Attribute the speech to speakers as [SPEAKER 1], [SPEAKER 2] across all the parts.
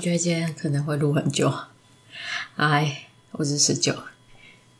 [SPEAKER 1] 觉得今天可能会录很久。哎，我是十九，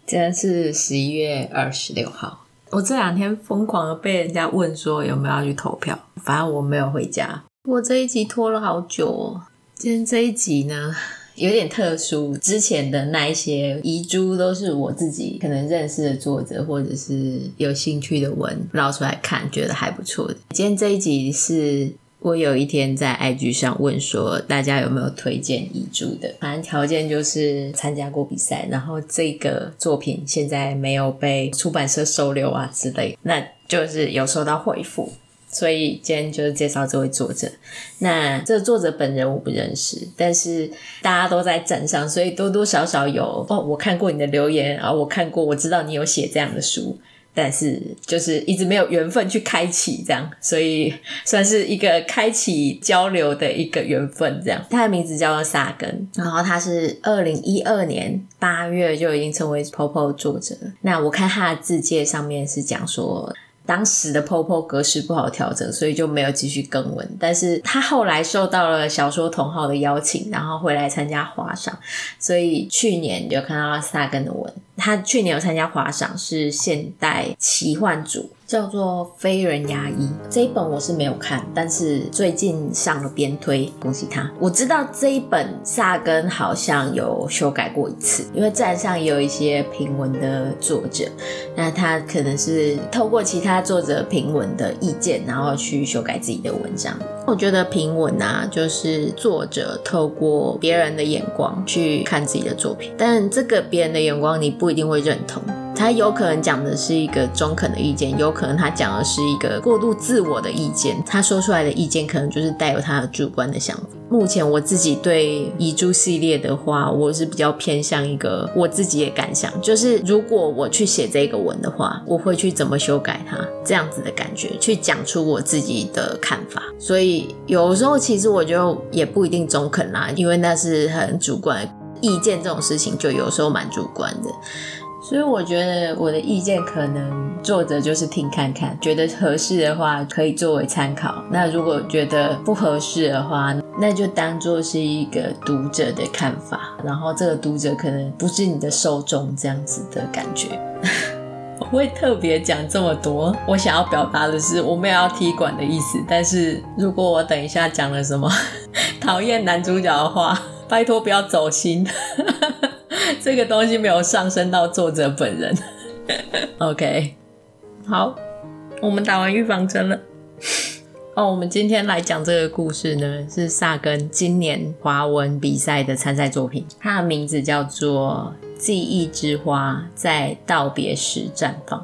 [SPEAKER 1] 今天是十一月二十六号。我这两天疯狂的被人家问说有没有要去投票，反正我没有回家。我这一集拖了好久哦。今天这一集呢，有点特殊，之前的那一些遗珠都是我自己可能认识的作者或者是有兴趣的文捞出来看，觉得还不错的。今天这一集是。我有一天在 IG 上问说，大家有没有推荐遗珠的？反正条件就是参加过比赛，然后这个作品现在没有被出版社收留啊之类，那就是有收到回复。所以今天就是介绍这位作者。那这个作者本人我不认识，但是大家都在站上，所以多多少少有哦，我看过你的留言啊，我看过，我知道你有写这样的书。但是就是一直没有缘分去开启这样，所以 算是一个开启交流的一个缘分这样。他的名字叫做萨根，然后他是二零一二年八月就已经成为 POPO 作者。那我看他的字介上面是讲说，当时的 POPO 格式不好调整，所以就没有继续更文。但是他后来受到了小说同好的邀请，然后回来参加华赏，所以去年就看到了萨根的文。他去年有参加华赏，是现代奇幻组，叫做《非人牙医》这一本我是没有看，但是最近上了编推，恭喜他。我知道这一本萨根好像有修改过一次，因为站上也有一些评文的作者，那他可能是透过其他作者评文的意见，然后去修改自己的文章。我觉得评文啊，就是作者透过别人的眼光去看自己的作品，但这个别人的眼光你不一定会认同。他有可能讲的是一个中肯的意见，有可能他讲的是一个过度自我的意见。他说出来的意见可能就是带有他的主观的想法。目前我自己对遗珠系列的话，我是比较偏向一个我自己的感想，就是如果我去写这个文的话，我会去怎么修改它，这样子的感觉，去讲出我自己的看法。所以有时候其实我就也不一定中肯啦，因为那是很主观意见，这种事情就有时候蛮主观的。所以我觉得我的意见可能作者就是听看看，觉得合适的话可以作为参考。那如果觉得不合适的话，那就当做是一个读者的看法。然后这个读者可能不是你的受众，这样子的感觉。我会特别讲这么多，我想要表达的是我没有要踢馆的意思。但是如果我等一下讲了什么 讨厌男主角的话，拜托不要走心。这个东西没有上升到作者本人。OK，好，我们打完预防针了。哦，我们今天来讲这个故事呢，是萨根今年华文比赛的参赛作品，它的名字叫做《记忆之花在道别时绽放》。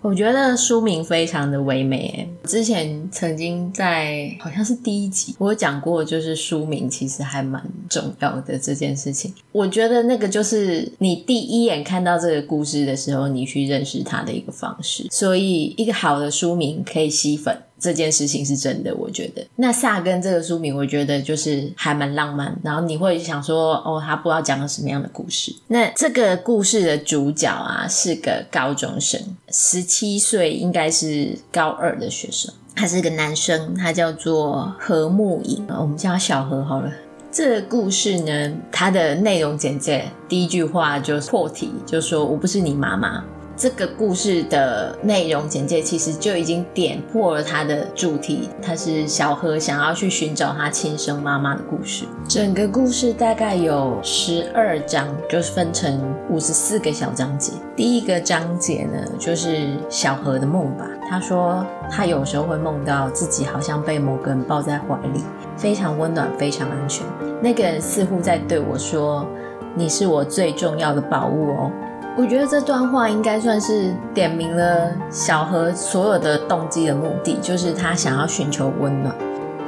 [SPEAKER 1] 我觉得书名非常的唯美。之前曾经在好像是第一集，我有讲过，就是书名其实还蛮重要的这件事情。我觉得那个就是你第一眼看到这个故事的时候，你去认识它的一个方式。所以，一个好的书名可以吸粉。这件事情是真的，我觉得。那萨根这个书名，我觉得就是还蛮浪漫。然后你会想说，哦，他不知道讲了什么样的故事。那这个故事的主角啊，是个高中生，十七岁，应该是高二的学生。他是个男生，他叫做何木影，我们叫他小何好了。这个故事呢，它的内容简介第一句话就是破题，就说我不是你妈妈。这个故事的内容简介其实就已经点破了它的主题，它是小何想要去寻找他亲生妈妈的故事。整个故事大概有十二章，就是分成五十四个小章节。第一个章节呢，就是小何的梦吧。他说他有时候会梦到自己好像被某个人抱在怀里，非常温暖，非常安全。那个人似乎在对我说：“你是我最重要的宝物哦。”我觉得这段话应该算是点明了小何所有的动机的目的，就是他想要寻求温暖。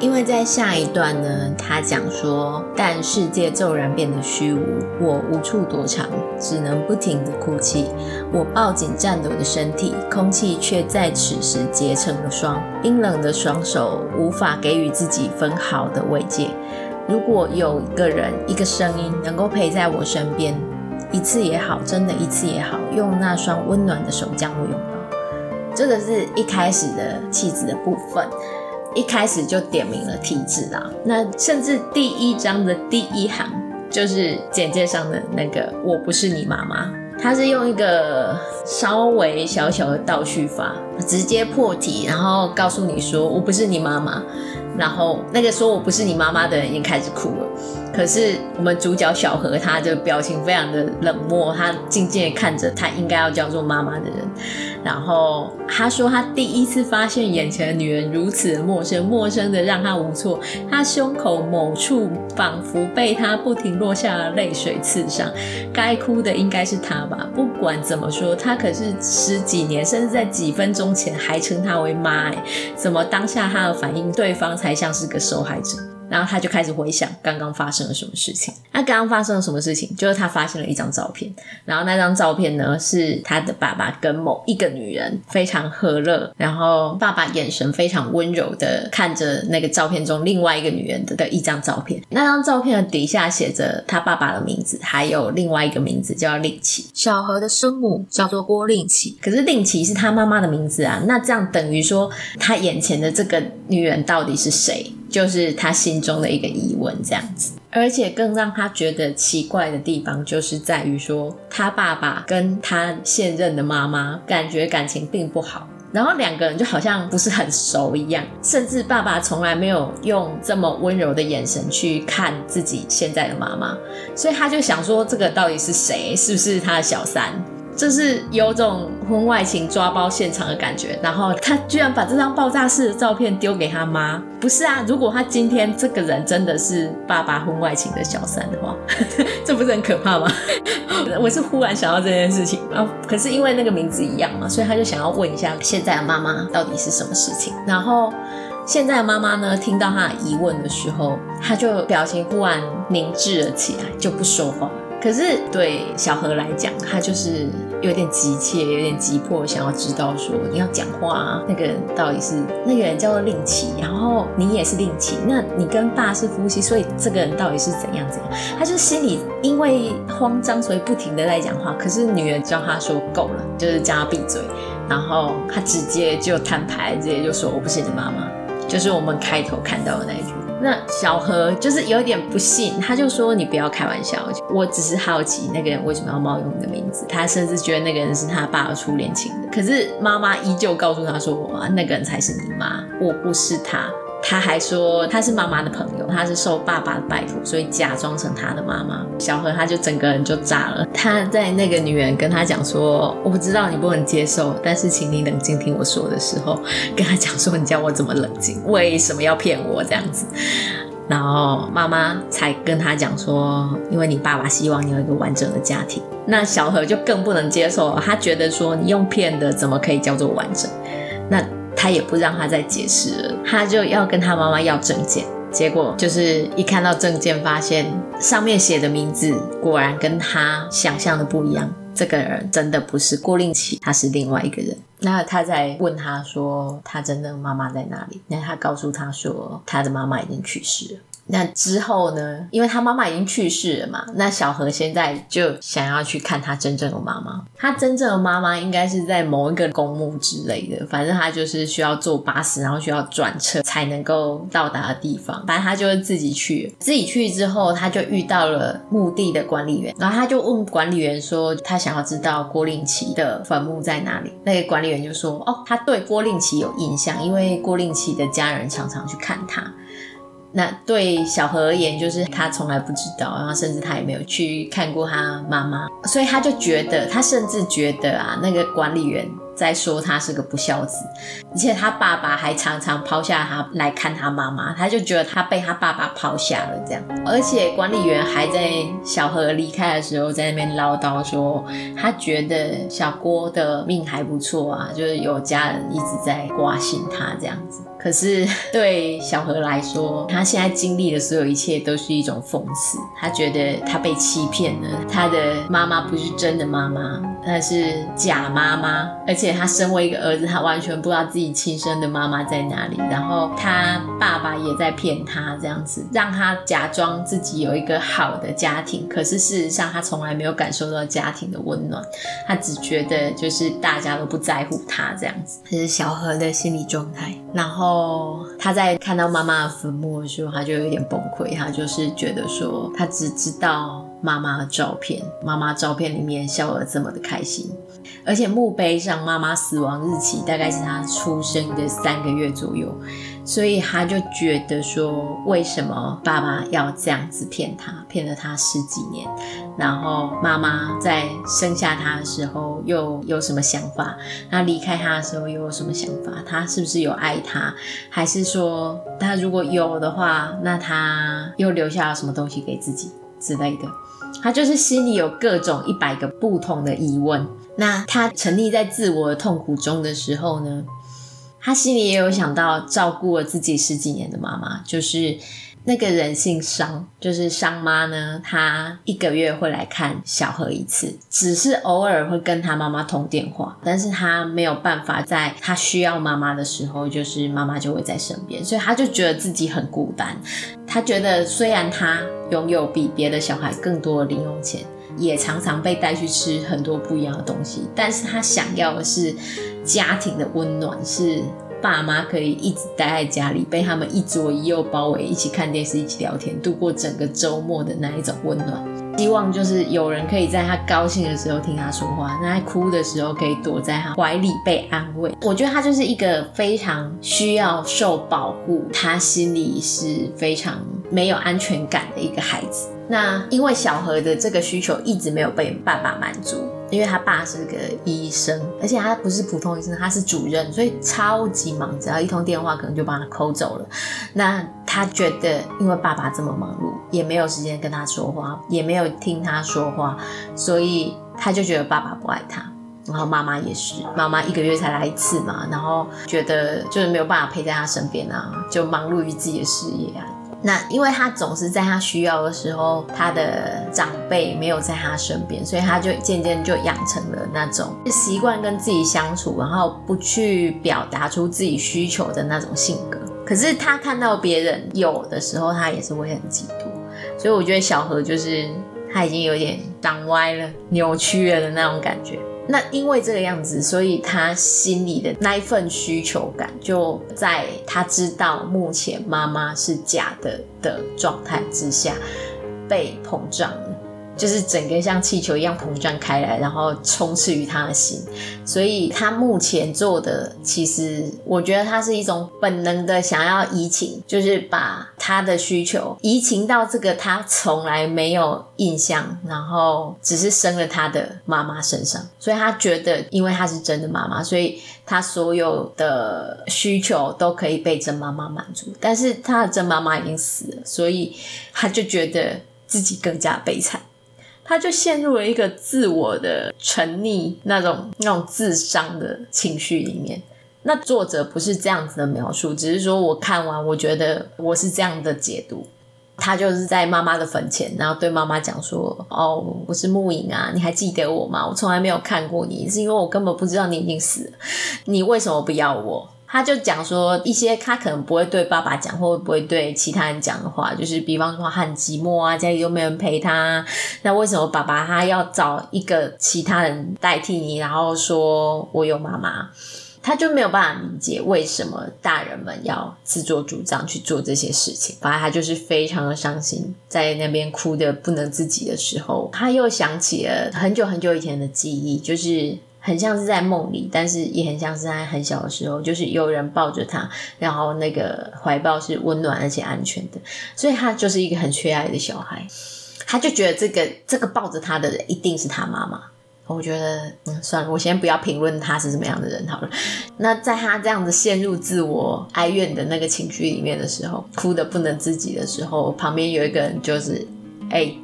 [SPEAKER 1] 因为在下一段呢，他讲说，但世界骤然变得虚无，我无处躲藏，只能不停地哭泣。我抱紧颤抖的身体，空气却在此时结成了霜，冰冷的双手无法给予自己分毫的慰藉。如果有一个人，一个声音能够陪在我身边。一次也好，真的一次也好，用那双温暖的手将我拥抱。这个是一开始的气质的部分。一开始就点明了体质啦。那甚至第一章的第一行就是简介上的那个“我不是你妈妈”，他是用一个稍微小小的倒叙法，直接破题，然后告诉你说“我不是你妈妈”。然后那个说我不是你妈妈的人已经开始哭了，可是我们主角小何他的表情非常的冷漠，他静静的看着他应该要叫做妈妈的人，然后他说他第一次发现眼前的女人如此的陌生，陌生的让他无措，他胸口某处仿佛被他不停落下的泪水刺伤，该哭的应该是他吧？不管怎么说，他可是十几年，甚至在几分钟前还称他为妈，哎，怎么当下他的反应，对方才像是个受害者？然后他就开始回想刚刚发生了什么事情。那刚刚发生了什么事情？就是他发现了一张照片，然后那张照片呢，是他的爸爸跟某一个女人非常和乐，然后爸爸眼神非常温柔的看着那个照片中另外一个女人的的一张照片。那张照片的底下写着他爸爸的名字，还有另外一个名字叫令奇。小何的生母叫做郭令奇，可是令奇是他妈妈的名字啊。那这样等于说他眼前的这个女人到底是谁？就是他心中的一个疑问，这样子。而且更让他觉得奇怪的地方，就是在于说，他爸爸跟他现任的妈妈感觉感情并不好，然后两个人就好像不是很熟一样，甚至爸爸从来没有用这么温柔的眼神去看自己现在的妈妈，所以他就想说，这个到底是谁？是不是他的小三？就是有种婚外情抓包现场的感觉，然后他居然把这张爆炸式的照片丢给他妈。不是啊，如果他今天这个人真的是爸爸婚外情的小三的话，这不是很可怕吗？我是忽然想到这件事情啊，可是因为那个名字一样嘛，所以他就想要问一下现在的妈妈到底是什么事情。然后现在的妈妈呢，听到他的疑问的时候，他就表情忽然凝滞了起来，就不说话。可是对小何来讲，他就是有点急切，有点急迫，想要知道说你要讲话啊，那个人到底是那个人叫做令旗，然后你也是令旗，那你跟爸是夫妻，所以这个人到底是怎样怎样？他就心里因为慌张，所以不停的在讲话。可是女人叫他说够了，就是叫他闭嘴，然后他直接就摊牌，直接就说我不是你妈妈，就是我们开头看到的那一句。那小何就是有点不信，他就说：“你不要开玩笑，我只是好奇那个人为什么要冒用你的名字。”他甚至觉得那个人是他爸的初恋情人。可是妈妈依旧告诉他说：“那个人才是你妈，我不是他。”他还说他是妈妈的朋友，他是受爸爸的拜托，所以假装成他的妈妈。小何他就整个人就炸了。他在那个女人跟他讲说：“我不知道你不能接受，但是请你冷静听我说的时候，跟他讲说你叫我怎么冷静？为什么要骗我这样子？”然后妈妈才跟他讲说：“因为你爸爸希望你有一个完整的家庭。”那小何就更不能接受，他觉得说你用骗的怎么可以叫做完整？那。他也不让他再解释了，他就要跟他妈妈要证件，结果就是一看到证件，发现上面写的名字果然跟他想象的不一样，这个人真的不是郭令奇，他是另外一个人。那他在问他说，他真的妈妈在哪里？那他告诉他说，他的妈妈已经去世了。那之后呢？因为他妈妈已经去世了嘛，那小何现在就想要去看他真正的妈妈。他真正的妈妈应该是在某一个公墓之类的，反正他就是需要坐巴士，然后需要转车才能够到达的地方。反正他就是自己去，自己去之后，他就遇到了墓地的管理员，然后他就问管理员说，他想要知道郭令奇的坟墓在哪里。那个管理员就说，哦，他对郭令奇有印象，因为郭令奇的家人常常去看他。那对小何而言，就是他从来不知道，然后甚至他也没有去看过他妈妈，所以他就觉得，他甚至觉得啊，那个管理员在说他是个不孝子，而且他爸爸还常常抛下他来看他妈妈，他就觉得他被他爸爸抛下了这样，而且管理员还在小何离开的时候在那边唠叨说，他觉得小郭的命还不错啊，就是有家人一直在挂心他这样子。可是 对小何来说，他现在经历的所有一切都是一种讽刺。他觉得他被欺骗了，他的妈妈不是真的妈妈，她是假妈妈，而且她身为一个儿子，她完全不知道自己亲生的妈妈在哪里。然后他爸爸也在骗她，这样子让她假装自己有一个好的家庭，可是事实上她从来没有感受到家庭的温暖，她只觉得就是大家都不在乎她这样子。这是小何的心理状态。然后哦，他在看到妈妈的坟墓的时候，他就有点崩溃，他就是觉得说，他只知道。妈妈的照片，妈妈照片里面笑得这么的开心，而且墓碑上妈妈死亡日期大概是他出生的三个月左右，所以他就觉得说，为什么爸爸要这样子骗他，骗了他十几年，然后妈妈在生下他的时候又有什么想法，那离开他的时候又有什么想法？他是不是有爱他，还是说他如果有的话，那他又留下了什么东西给自己之类的？他就是心里有各种一百个不同的疑问。那他沉溺在自我的痛苦中的时候呢，他心里也有想到照顾了自己十几年的妈妈，就是。那个人姓商，就是商妈呢。她一个月会来看小何一次，只是偶尔会跟他妈妈通电话，但是他没有办法在他需要妈妈的时候，就是妈妈就会在身边，所以他就觉得自己很孤单。他觉得虽然他拥有比别的小孩更多的零用钱，也常常被带去吃很多不一样的东西，但是他想要的是家庭的温暖，是。爸妈可以一直待在家里，被他们一左一右包围，一起看电视，一起聊天，度过整个周末的那一种温暖。希望就是有人可以在他高兴的时候听他说话，那他哭的时候可以躲在他怀里被安慰。我觉得他就是一个非常需要受保护，他心里是非常没有安全感的一个孩子。那因为小何的这个需求一直没有被爸爸满足。因为他爸是个医生，而且他不是普通医生，他是主任，所以超级忙，只要一通电话可能就把他抠走了。那他觉得，因为爸爸这么忙碌，也没有时间跟他说话，也没有听他说话，所以他就觉得爸爸不爱他。然后妈妈也是，妈妈一个月才来一次嘛，然后觉得就是没有办法陪在他身边啊，就忙碌于自己的事业啊。那因为他总是在他需要的时候，他的长辈没有在他身边，所以他就渐渐就养成了那种习惯跟自己相处，然后不去表达出自己需求的那种性格。可是他看到别人有的时候，他也是会很嫉妒。所以我觉得小何就是他已经有点长歪了、扭曲了的那种感觉。那因为这个样子，所以他心里的那一份需求感，就在他知道目前妈妈是假的的状态之下，被膨胀了。就是整个像气球一样膨胀开来，然后充斥于他的心。所以他目前做的，其实我觉得他是一种本能的想要移情，就是把他的需求移情到这个他从来没有印象，然后只是生了他的妈妈身上。所以他觉得，因为他是真的妈妈，所以他所有的需求都可以被真妈妈满足。但是他的真妈妈已经死了，所以他就觉得自己更加悲惨。他就陷入了一个自我的沉溺，那种那种自伤的情绪里面。那作者不是这样子的描述，只是说我看完，我觉得我是这样的解读。他就是在妈妈的坟前，然后对妈妈讲说：“哦，我是木影啊，你还记得我吗？我从来没有看过你，是因为我根本不知道你已经死了。你为什么不要我？”他就讲说一些他可能不会对爸爸讲，或不会对其他人讲的话，就是比方说他很寂寞啊，家里又没人陪他，那为什么爸爸他要找一个其他人代替你，然后说我有妈妈，他就没有办法理解为什么大人们要自作主张去做这些事情，反正他就是非常的伤心，在那边哭得不能自己的时候，他又想起了很久很久以前的记忆，就是。很像是在梦里，但是也很像是在很小的时候，就是有人抱着他，然后那个怀抱是温暖而且安全的，所以他就是一个很缺爱的小孩。他就觉得这个这个抱着他的人一定是他妈妈。我觉得，嗯，算了，我先不要评论他是什么样的人好了。那在他这样子陷入自我哀怨的那个情绪里面的时候，哭得不能自己的时候，旁边有一个人就是，哎。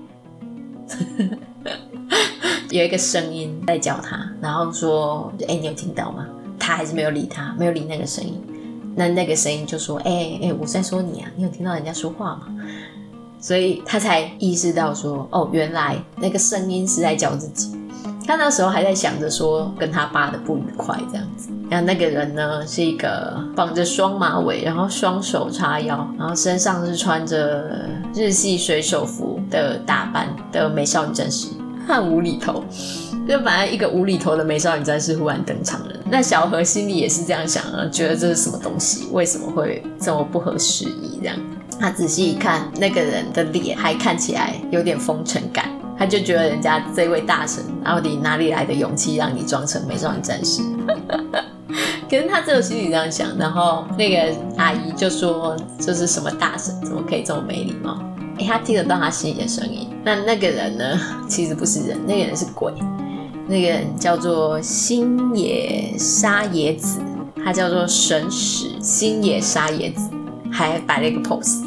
[SPEAKER 1] 有一个声音在叫他，然后说：“哎、你有听到吗？”他还是没有理他，没有理那个声音。那那个声音就说：“哎、欸、哎、我在说你啊，你有听到人家说话吗？”所以他才意识到说：“哦，原来那个声音是在叫自己。”他那时候还在想着说跟他爸的不愉快这样子。然后那个人呢是一个绑着双马尾，然后双手叉腰，然后身上是穿着日系水手服的打扮的美少女战士，很无厘头。就本来一个无厘头的美少女战士忽然登场了，那小何心里也是这样想啊，觉得这是什么东西？为什么会这么不合时宜？这样，他仔细一看，那个人的脸还看起来有点风尘感，他就觉得人家这位大神到底哪里来的勇气让你装成美少女战士？可是他只有心里这样想，然后那个阿姨就说：“这是什么大神？怎么可以这么没礼貌？”哎，他听得到他心里的声音。那那个人呢？其实不是人，那个人是鬼。那个人叫做星野沙野子，他叫做神使星野沙野子，还摆了一个 pose，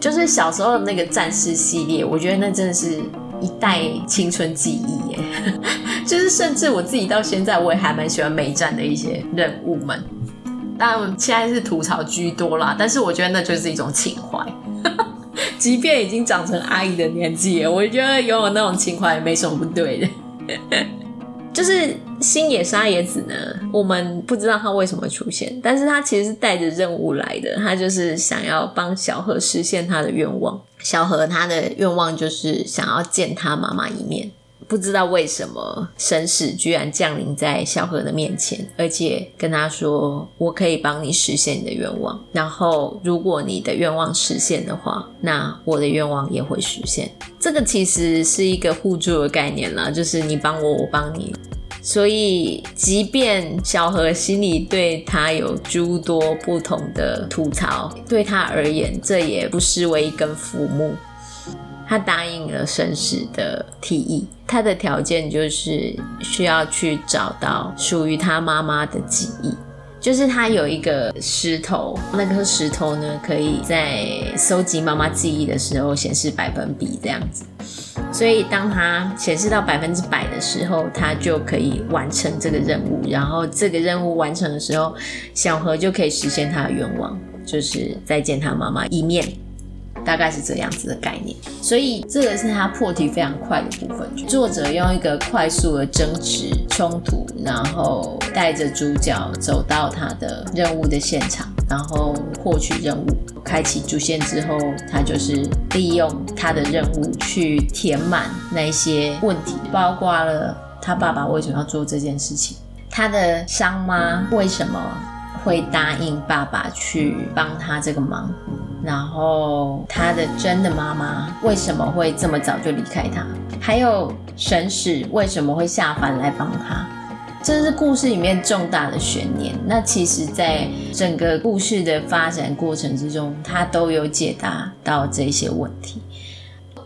[SPEAKER 1] 就是小时候的那个战士系列，我觉得那真的是一代青春记忆耶。就是甚至我自己到现在，我也还蛮喜欢美战的一些人物们。当然现在是吐槽居多啦，但是我觉得那就是一种情怀。即便已经长成阿姨的年纪，我觉得拥有那种情怀也没什么不对的。就是星野沙野子呢，我们不知道他为什么出现，但是他其实是带着任务来的，他就是想要帮小何实现他的愿望。小何他的愿望就是想要见他妈妈一面。不知道为什么神使居然降临在小何的面前，而且跟他说：“我可以帮你实现你的愿望。然后，如果你的愿望实现的话，那我的愿望也会实现。”这个其实是一个互助的概念啦，就是你帮我，我帮你。所以，即便小何心里对他有诸多不同的吐槽，对他而言，这也不失为一根浮木。他答应了神使的提议，他的条件就是需要去找到属于他妈妈的记忆，就是他有一个石头，那颗石头呢，可以在搜集妈妈记忆的时候显示百分比这样子，所以当他显示到百分之百的时候，他就可以完成这个任务，然后这个任务完成的时候，小何就可以实现他的愿望，就是再见他妈妈一面。大概是这样子的概念，所以这个是他破题非常快的部分。作者用一个快速的争执冲突，然后带着主角走到他的任务的现场，然后获取任务，开启主线之后，他就是利用他的任务去填满那些问题，包括了他爸爸为什么要做这件事情，他的伤妈为什么会答应爸爸去帮他这个忙。然后他的真的妈妈为什么会这么早就离开他？还有神使为什么会下凡来帮他？这是故事里面重大的悬念。那其实，在整个故事的发展过程之中，他都有解答到这些问题。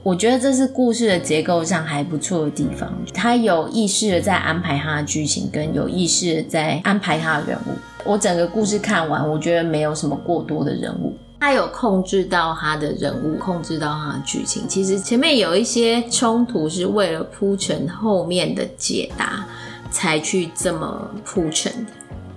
[SPEAKER 1] 我觉得这是故事的结构上还不错的地方。他有意识的在安排他的剧情，跟有意识的在安排他的人物。我整个故事看完，我觉得没有什么过多的人物。他有控制到他的人物，控制到他的剧情。其实前面有一些冲突是为了铺陈后面的解答，才去这么铺陈的。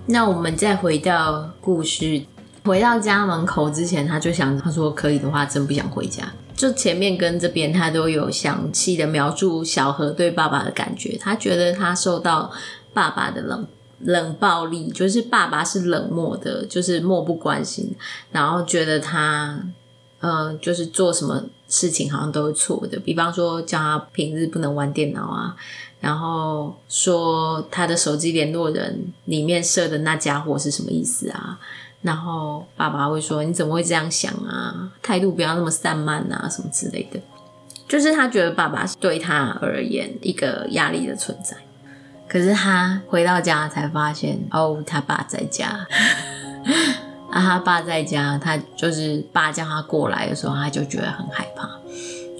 [SPEAKER 1] 那我们再回到故事，回到家门口之前，他就想，他说可以的话，真不想回家。就前面跟这边，他都有详细的描述小何对爸爸的感觉。他觉得他受到爸爸的冷。冷暴力就是爸爸是冷漠的，就是漠不关心，然后觉得他，呃，就是做什么事情好像都是错的。比方说叫他平日不能玩电脑啊，然后说他的手机联络人里面设的那家伙是什么意思啊？然后爸爸会说你怎么会这样想啊？态度不要那么散漫啊，什么之类的。就是他觉得爸爸是对他而言一个压力的存在。可是他回到家才发现，哦，他爸在家。啊，他爸在家，他就是爸叫他过来的时候，他就觉得很害怕，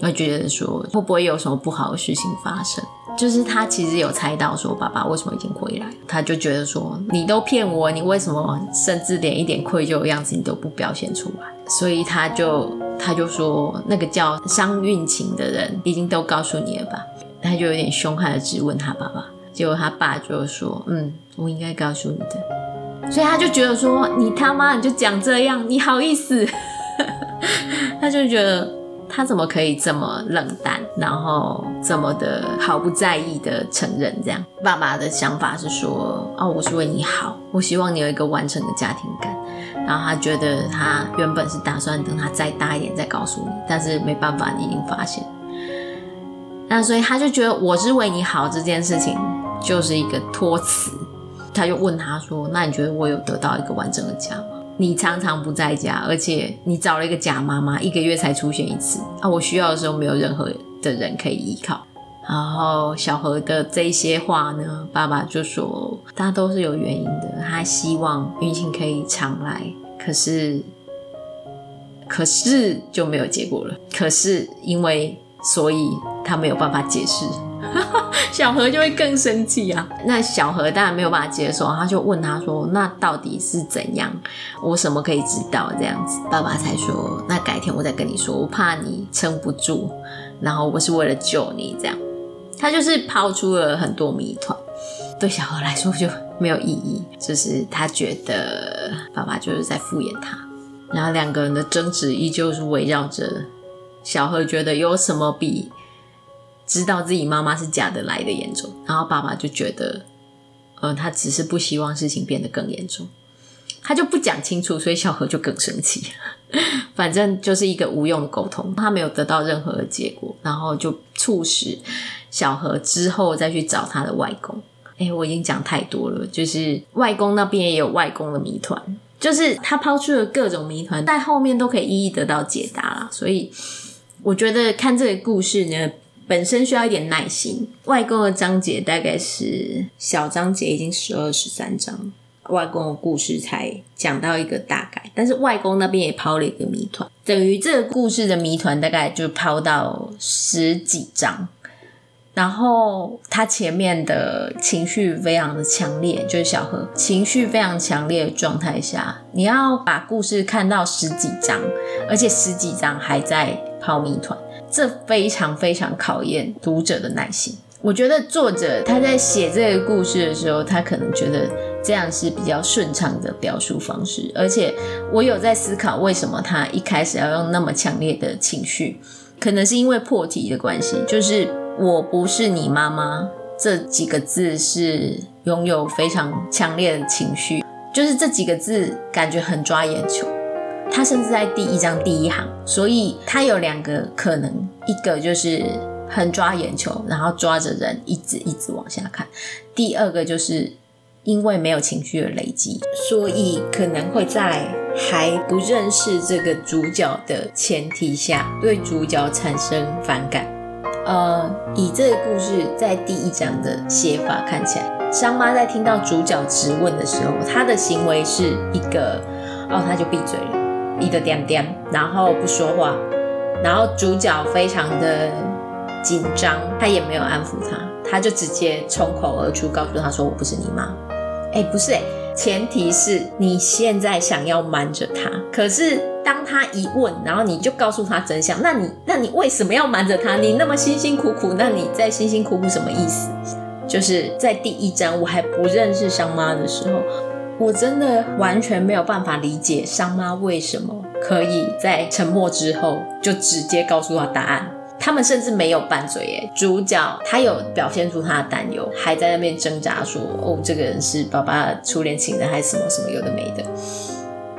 [SPEAKER 1] 他觉得说会不会有什么不好的事情发生。就是他其实有猜到说爸爸为什么已经回来，他就觉得说你都骗我，你为什么甚至连一点愧疚的样子你都不表现出来？所以他就他就说那个叫商运晴的人已经都告诉你了吧？他就有点凶悍的质问他爸爸。结果他爸就说：“嗯，我应该告诉你的。”所以他就觉得说：“你他妈你就讲这样，你好意思？” 他就觉得他怎么可以这么冷淡，然后这么的毫不在意的承认这样？爸爸的想法是说，哦，我是为你好，我希望你有一个完整的家庭感。然后他觉得他原本是打算等他再大一点再告诉你，但是没办法，你已经发现。那所以他就觉得我是为你好这件事情就是一个托词。他就问他说：“那你觉得我有得到一个完整的家吗？你常常不在家，而且你找了一个假妈妈，一个月才出现一次啊！我需要的时候没有任何的人可以依靠。”然后小何的这些话呢，爸爸就说：“他都是有原因的，他希望云钦可以常来，可是，可是就没有结果了。可是因为，所以他没有办法解释。” 小何就会更生气啊！那小何当然没有办法接受，他就问他说：“那到底是怎样？我什么可以知道？”这样子，爸爸才说：“那改天我再跟你说，我怕你撑不住，然后我是为了救你。”这样，他就是抛出了很多谜团，对小何来说就没有意义，就是他觉得爸爸就是在敷衍他，然后两个人的争执依旧是围绕着小何觉得有什么比。知道自己妈妈是假的来的严重，然后爸爸就觉得，呃，他只是不希望事情变得更严重，他就不讲清楚，所以小何就更生气。反正就是一个无用的沟通，他没有得到任何的结果，然后就促使小何之后再去找他的外公。哎，我已经讲太多了，就是外公那边也有外公的谜团，就是他抛出了各种谜团，在后面都可以一一得到解答啦。所以我觉得看这个故事呢。本身需要一点耐心。外公的章节大概是小章节，已经十二十三章，外公的故事才讲到一个大概。但是外公那边也抛了一个谜团，等于这个故事的谜团大概就抛到十几章。然后他前面的情绪非常的强烈，就是小何情绪非常强烈的状态下，你要把故事看到十几章，而且十几章还在抛谜团。这非常非常考验读者的耐心。我觉得作者他在写这个故事的时候，他可能觉得这样是比较顺畅的表述方式。而且我有在思考，为什么他一开始要用那么强烈的情绪？可能是因为破题的关系，就是“我不是你妈妈”这几个字是拥有非常强烈的情绪，就是这几个字感觉很抓眼球。他甚至在第一章第一行，所以他有两个可能，一个就是很抓眼球，然后抓着人一直一直往下看；第二个就是因为没有情绪的累积，所以可能会在还不认识这个主角的前提下，对主角产生反感。呃，以这个故事在第一章的写法看起来，商妈在听到主角质问的时候，她的行为是一个，哦，她就闭嘴了。一个点点，然后不说话，然后主角非常的紧张，他也没有安抚他，他就直接冲口而出，告诉他说：“我不是你妈。”哎，不是哎，前提是你现在想要瞒着他，可是当他一问，然后你就告诉他真相，那你那你为什么要瞒着他？你那么辛辛苦苦，那你在辛辛苦苦什么意思？就是在第一章我还不认识商妈的时候。我真的完全没有办法理解商妈为什么可以在沉默之后就直接告诉他答案。他们甚至没有拌嘴耶。主角他有表现出他的担忧，还在那边挣扎说：“哦，这个人是爸爸初恋情人还是什么什么有的没的。”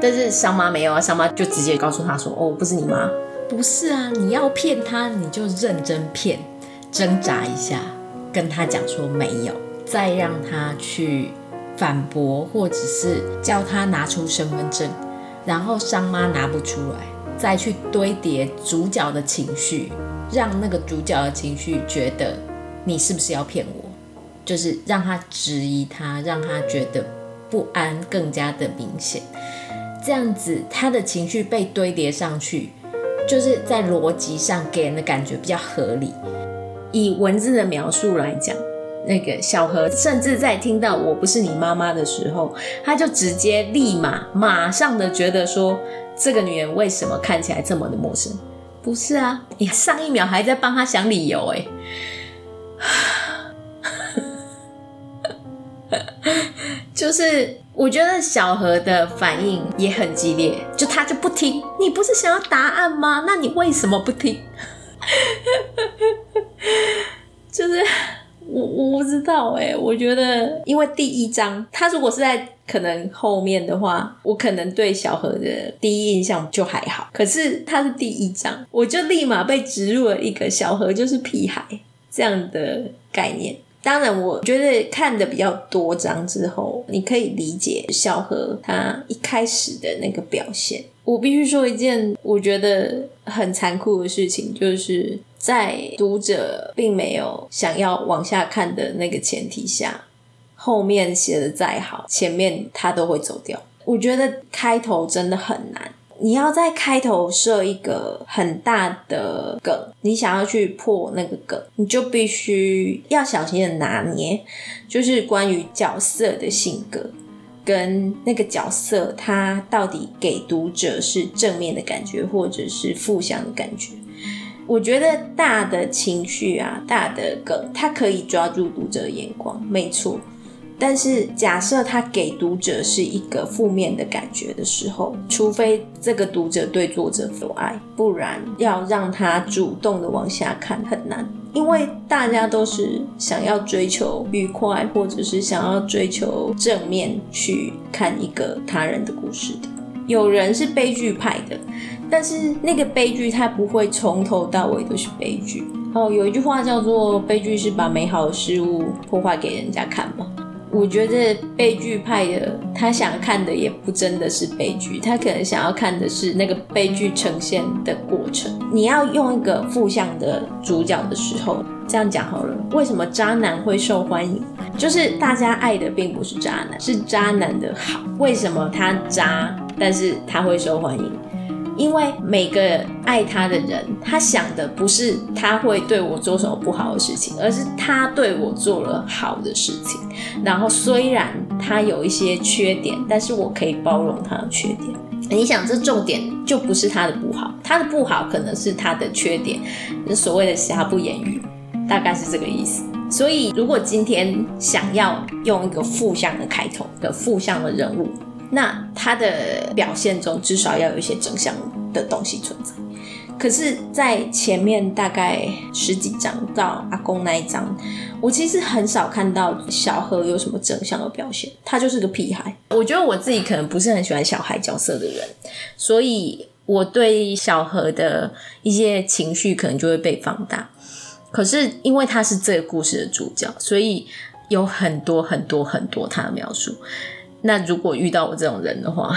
[SPEAKER 1] 但是商妈没有啊，商妈就直接告诉他说：“哦，不是你妈，不是啊，你要骗他你就认真骗，挣扎一下，跟他讲说没有，再让他去。”反驳，或者是叫他拿出身份证，然后商妈拿不出来，再去堆叠主角的情绪，让那个主角的情绪觉得你是不是要骗我，就是让他质疑他，让他觉得不安更加的明显。这样子，他的情绪被堆叠上去，就是在逻辑上给人的感觉比较合理。以文字的描述来讲。那个小何甚至在听到我不是你妈妈的时候，他就直接立马马上的觉得说，这个女人为什么看起来这么的陌生？不是啊，你上一秒还在帮他想理由哎，就是我觉得小何的反应也很激烈，就他就不听。你不是想要答案吗？那你为什么不听？就是我我不知道哎、我觉得因为第一章他如果是在可能后面的话，我可能对小何的第一印象就还好。可是他是第一章，我就立马被植入了一个小何就是屁孩这样的概念。当然，我觉得看的比较多章之后，你可以理解小何他一开始的那个表现。我必须说一件我觉得很残酷的事情，就是在读者并没有想要往下看的那个前提下，后面写的再好，前面他都会走掉。我觉得开头真的很难。你要在开头设一个很大的梗，你想要去破那个梗，你就必须要小心的拿捏，就是关于角色的性格跟那个角色他到底给读者是正面的感觉，或者是负向的感觉。我觉得大的情绪啊，大的梗，它可以抓住读者的眼光，没错。但是，假设他给读者是一个负面的感觉的时候，除非这个读者对作者有爱，不然要让他主动的往下看很难。因为大家都是想要追求愉快，或者是想要追求正面去看一个他人的故事的。有人是悲剧派的，但是那个悲剧它不会从头到尾都是悲剧。哦，有一句话叫做“悲剧是把美好的事物破坏给人家看”嘛。我觉得悲剧派的他想看的也不真的是悲剧，他可能想要看的是那个悲剧呈现的过程。你要用一个负向的主角的时候，这样讲好了。为什么渣男会受欢迎？就是大家爱的并不是渣男，是渣男的好。为什么他渣，但是他会受欢迎？因为每个爱他的人，他想的不是他会对我做什么不好的事情，而是他对我做了好的事情。然后虽然他有一些缺点，但是我可以包容他的缺点。你想，这重点就不是他的不好，他的不好可能是他的缺点，所谓的瑕不掩瑜，大概是这个意思。所以，如果今天想要用一个负向的开头的负向的人物。那他的表现中至少要有一些正向的东西存在，可是，在前面大概十几章到阿公那一章，我其实很少看到小何有什么正向的表现，他就是个屁孩。我觉得我自己可能不是很喜欢小孩角色的人，所以我对小何的一些情绪可能就会被放大。可是因为他是这个故事的主角，所以有很多很多很多他的描述。那如果遇到我这种人的话，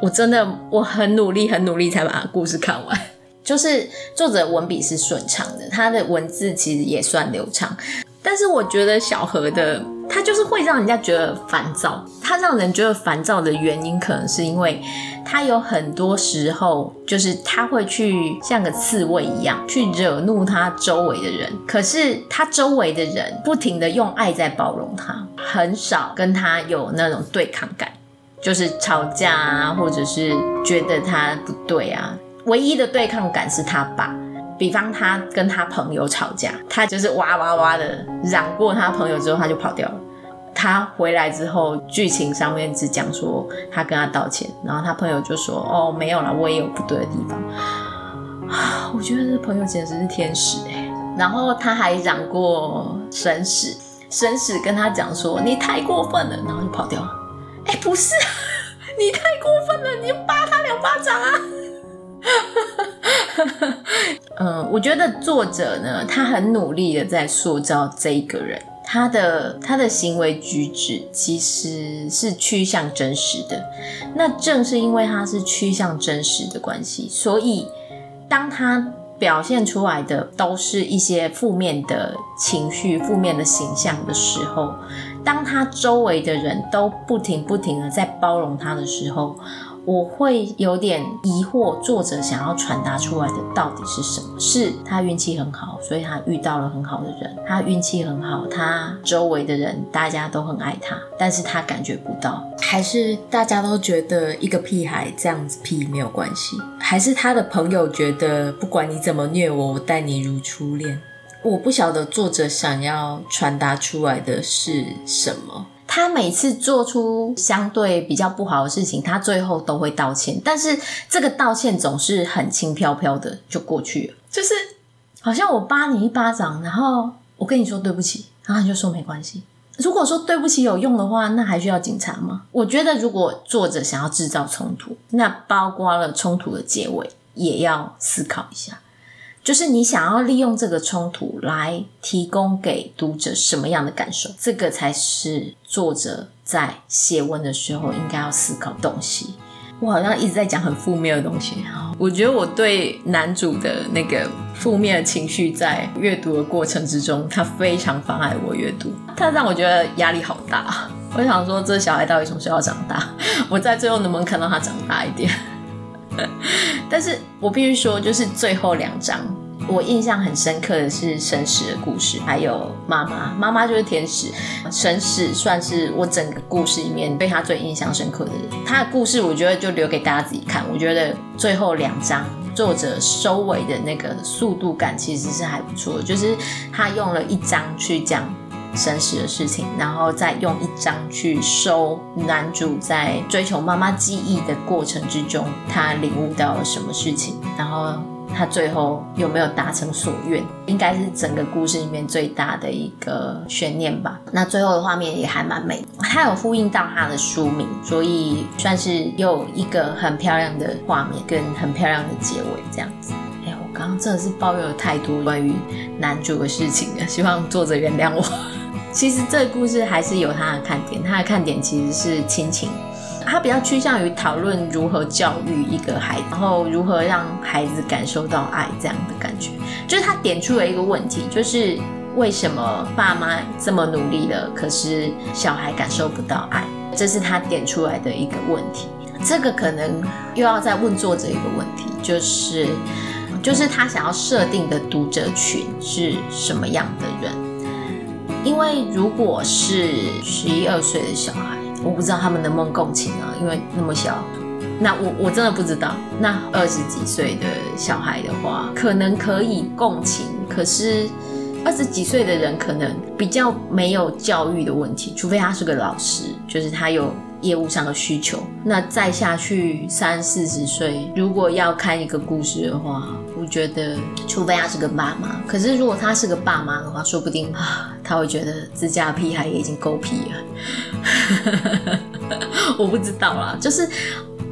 [SPEAKER 1] 我真的我很努力很努力才把故事看完。就是作者文笔是顺畅的，他的文字其实也算流畅。但是我觉得小何的他就是会让人家觉得烦躁。他让人觉得烦躁的原因，可能是因为他有很多时候就是他会去像个刺猬一样去惹怒他周围的人，可是他周围的人不停的用爱在包容他，很少跟他有那种对抗感，就是吵架啊，或者是觉得他不对啊。唯一的对抗感是他爸。比方他跟他朋友吵架，他就是哇哇哇的嚷过他朋友之后，他就跑掉了。他回来之后，剧情上面只讲说他跟他道歉，然后他朋友就说：“哦，没有啦，我也有不对的地方。”，我觉得这朋友简直是天使欸。然后他还嚷过神使，神使跟他讲说：“你太过分了。”然后就跑掉了。哎，不是，你太过分了，你就扒他两巴掌啊！嗯，我觉得作者呢，他很努力的在塑造这一个人，他的他的行为举止其实是趋向真实的。那正是因为他是趋向真实的关系，所以当他表现出来的都是一些负面的情绪、负面的形象的时候，当他周围的人都不停不停的在包容他的时候。我会有点疑惑，作者想要传达出来的到底是什么？是他运气很好，所以他遇到了很好的人。他运气很好，他周围的人大家都很爱他，但是他感觉不到。还是大家都觉得一个屁孩这样子屁没有关系？还是他的朋友觉得不管你怎么虐我，我待你如初恋？我不晓得作者想要传达出来的是什么。
[SPEAKER 2] 他每次做出相对比较不好的事情，他最后都会道歉，但是这个道歉总是很轻飘飘的就过去了，就是好像我扒你一巴掌，然后我跟你说对不起，然后你就说没关系。如果说对不起有用的话，那还需要警察吗？我觉得如果作者想要制造冲突，那包括了冲突的结尾，也要思考一下。就是你想要利用这个冲突来提供给读者什么样的感受，这个才是作者在写文的时候应该要思考的东西。我好像一直在讲很负面的东西，我觉得我对男主的那个负面的情绪在阅读的过程之中，他非常妨碍我阅读，他让我觉得压力好大。我想说，这小孩到底什么时候要长大？我在最后能不能看到他长大一点？但是我必须说，就是最后两章。我印象很深刻的是神使的故事，还有妈妈，妈妈就是天使，神使算是我整个故事里面被他最印象深刻的人。他的故事我觉得就留给大家自己看。我觉得最后两章作者收尾的那个速度感其实是还不错，就是他用了一章去讲神使的事情，然后再用一张去收男主在追求妈妈记忆的过程之中，他领悟到了什么事情，然后。他最后有没有达成所愿，应该是整个故事里面最大的一个悬念吧。那最后的画面也还蛮美的，它有呼应到他的书名，所以算是有一个很漂亮的画面跟很漂亮的结尾这样子。哎，我刚刚真的是抱怨 了太多关于男主的事情了，希望作者原谅我。其实这个故事还是有它的看点，它的看点其实是亲情。他比较趋向于讨论如何教育一个孩子，然后如何让孩子感受到爱这样的感觉。就是他点出了一个问题，就是为什么爸妈这么努力了，可是小孩感受不到爱？这是他点出来的一个问题。这个可能又要再问作者一个问题，就是就是他想要设定的读者群是什么样的人？因为如果是十一二岁的小孩。我不知道他们能不能共情啊，因为那么小。那我我真的不知道。那二十几岁的小孩的话，可能可以共情，可是二十几岁的人可能比较没有教育的问题，除非他是个老师，就是他有业务上的需求。那再下去三四十岁，如果要看一个故事的话，我觉得除非他是个爸妈。可是如果他是个爸妈的话，说不定啊，他会觉得自家屁孩也已经够屁了。我不知道啦，就是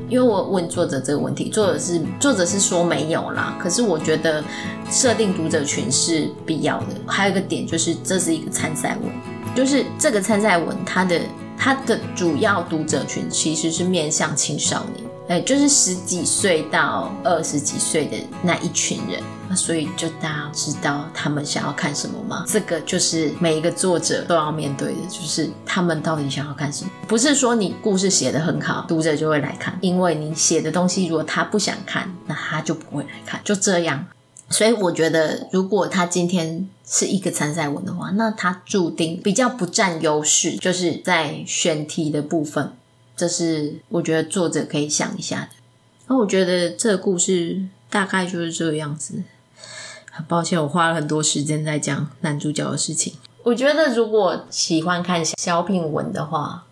[SPEAKER 2] 因为我问作者这个问题，作者是作者是说没有啦。可是我觉得设定读者群是必要的。还有一个点就是，这是一个参赛文，就是这个参赛文它的。它的主要读者群其实是面向青少年，哎，就是十几岁到二十几岁的那一群人。那所以就大家知道他们想要看什么吗？这个就是每一个作者都要面对的，就是他们到底想要看什么。不是说你故事写得很好，读者就会来看，因为你写的东西如果他不想看，那他就不会来看，就这样。所以我觉得，如果他今天是一个参赛文的话，那他注定比较不占优势，就是在选题的部分。这是我觉得作者可以想一下的。那我觉得这个故事大概就是这个样子。很抱歉，我花了很多时间在讲男主角的事情。我觉得如果喜欢看小品文的话，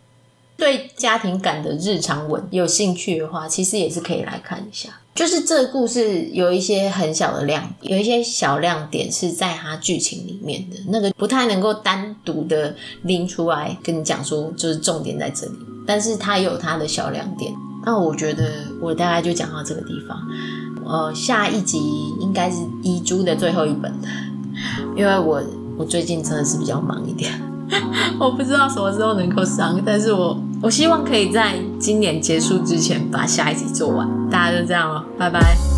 [SPEAKER 2] 对家庭感的日常文有兴趣的话，其实也是可以来看一下。就是这个故事有一些很小的亮点，有一些小亮点是在它剧情里面的，那个不太能够单独的拎出来跟你讲说，就是重点在这里。但是它有它的小亮点。那我觉得我大概就讲到这个地方。呃，下一集应该是遗珠的最后一本，因为我我最近真的是比较忙一点，我不知道什么时候能够上，但是我。我希望可以在今年结束之前把下一集做完，大家就这样了，拜拜。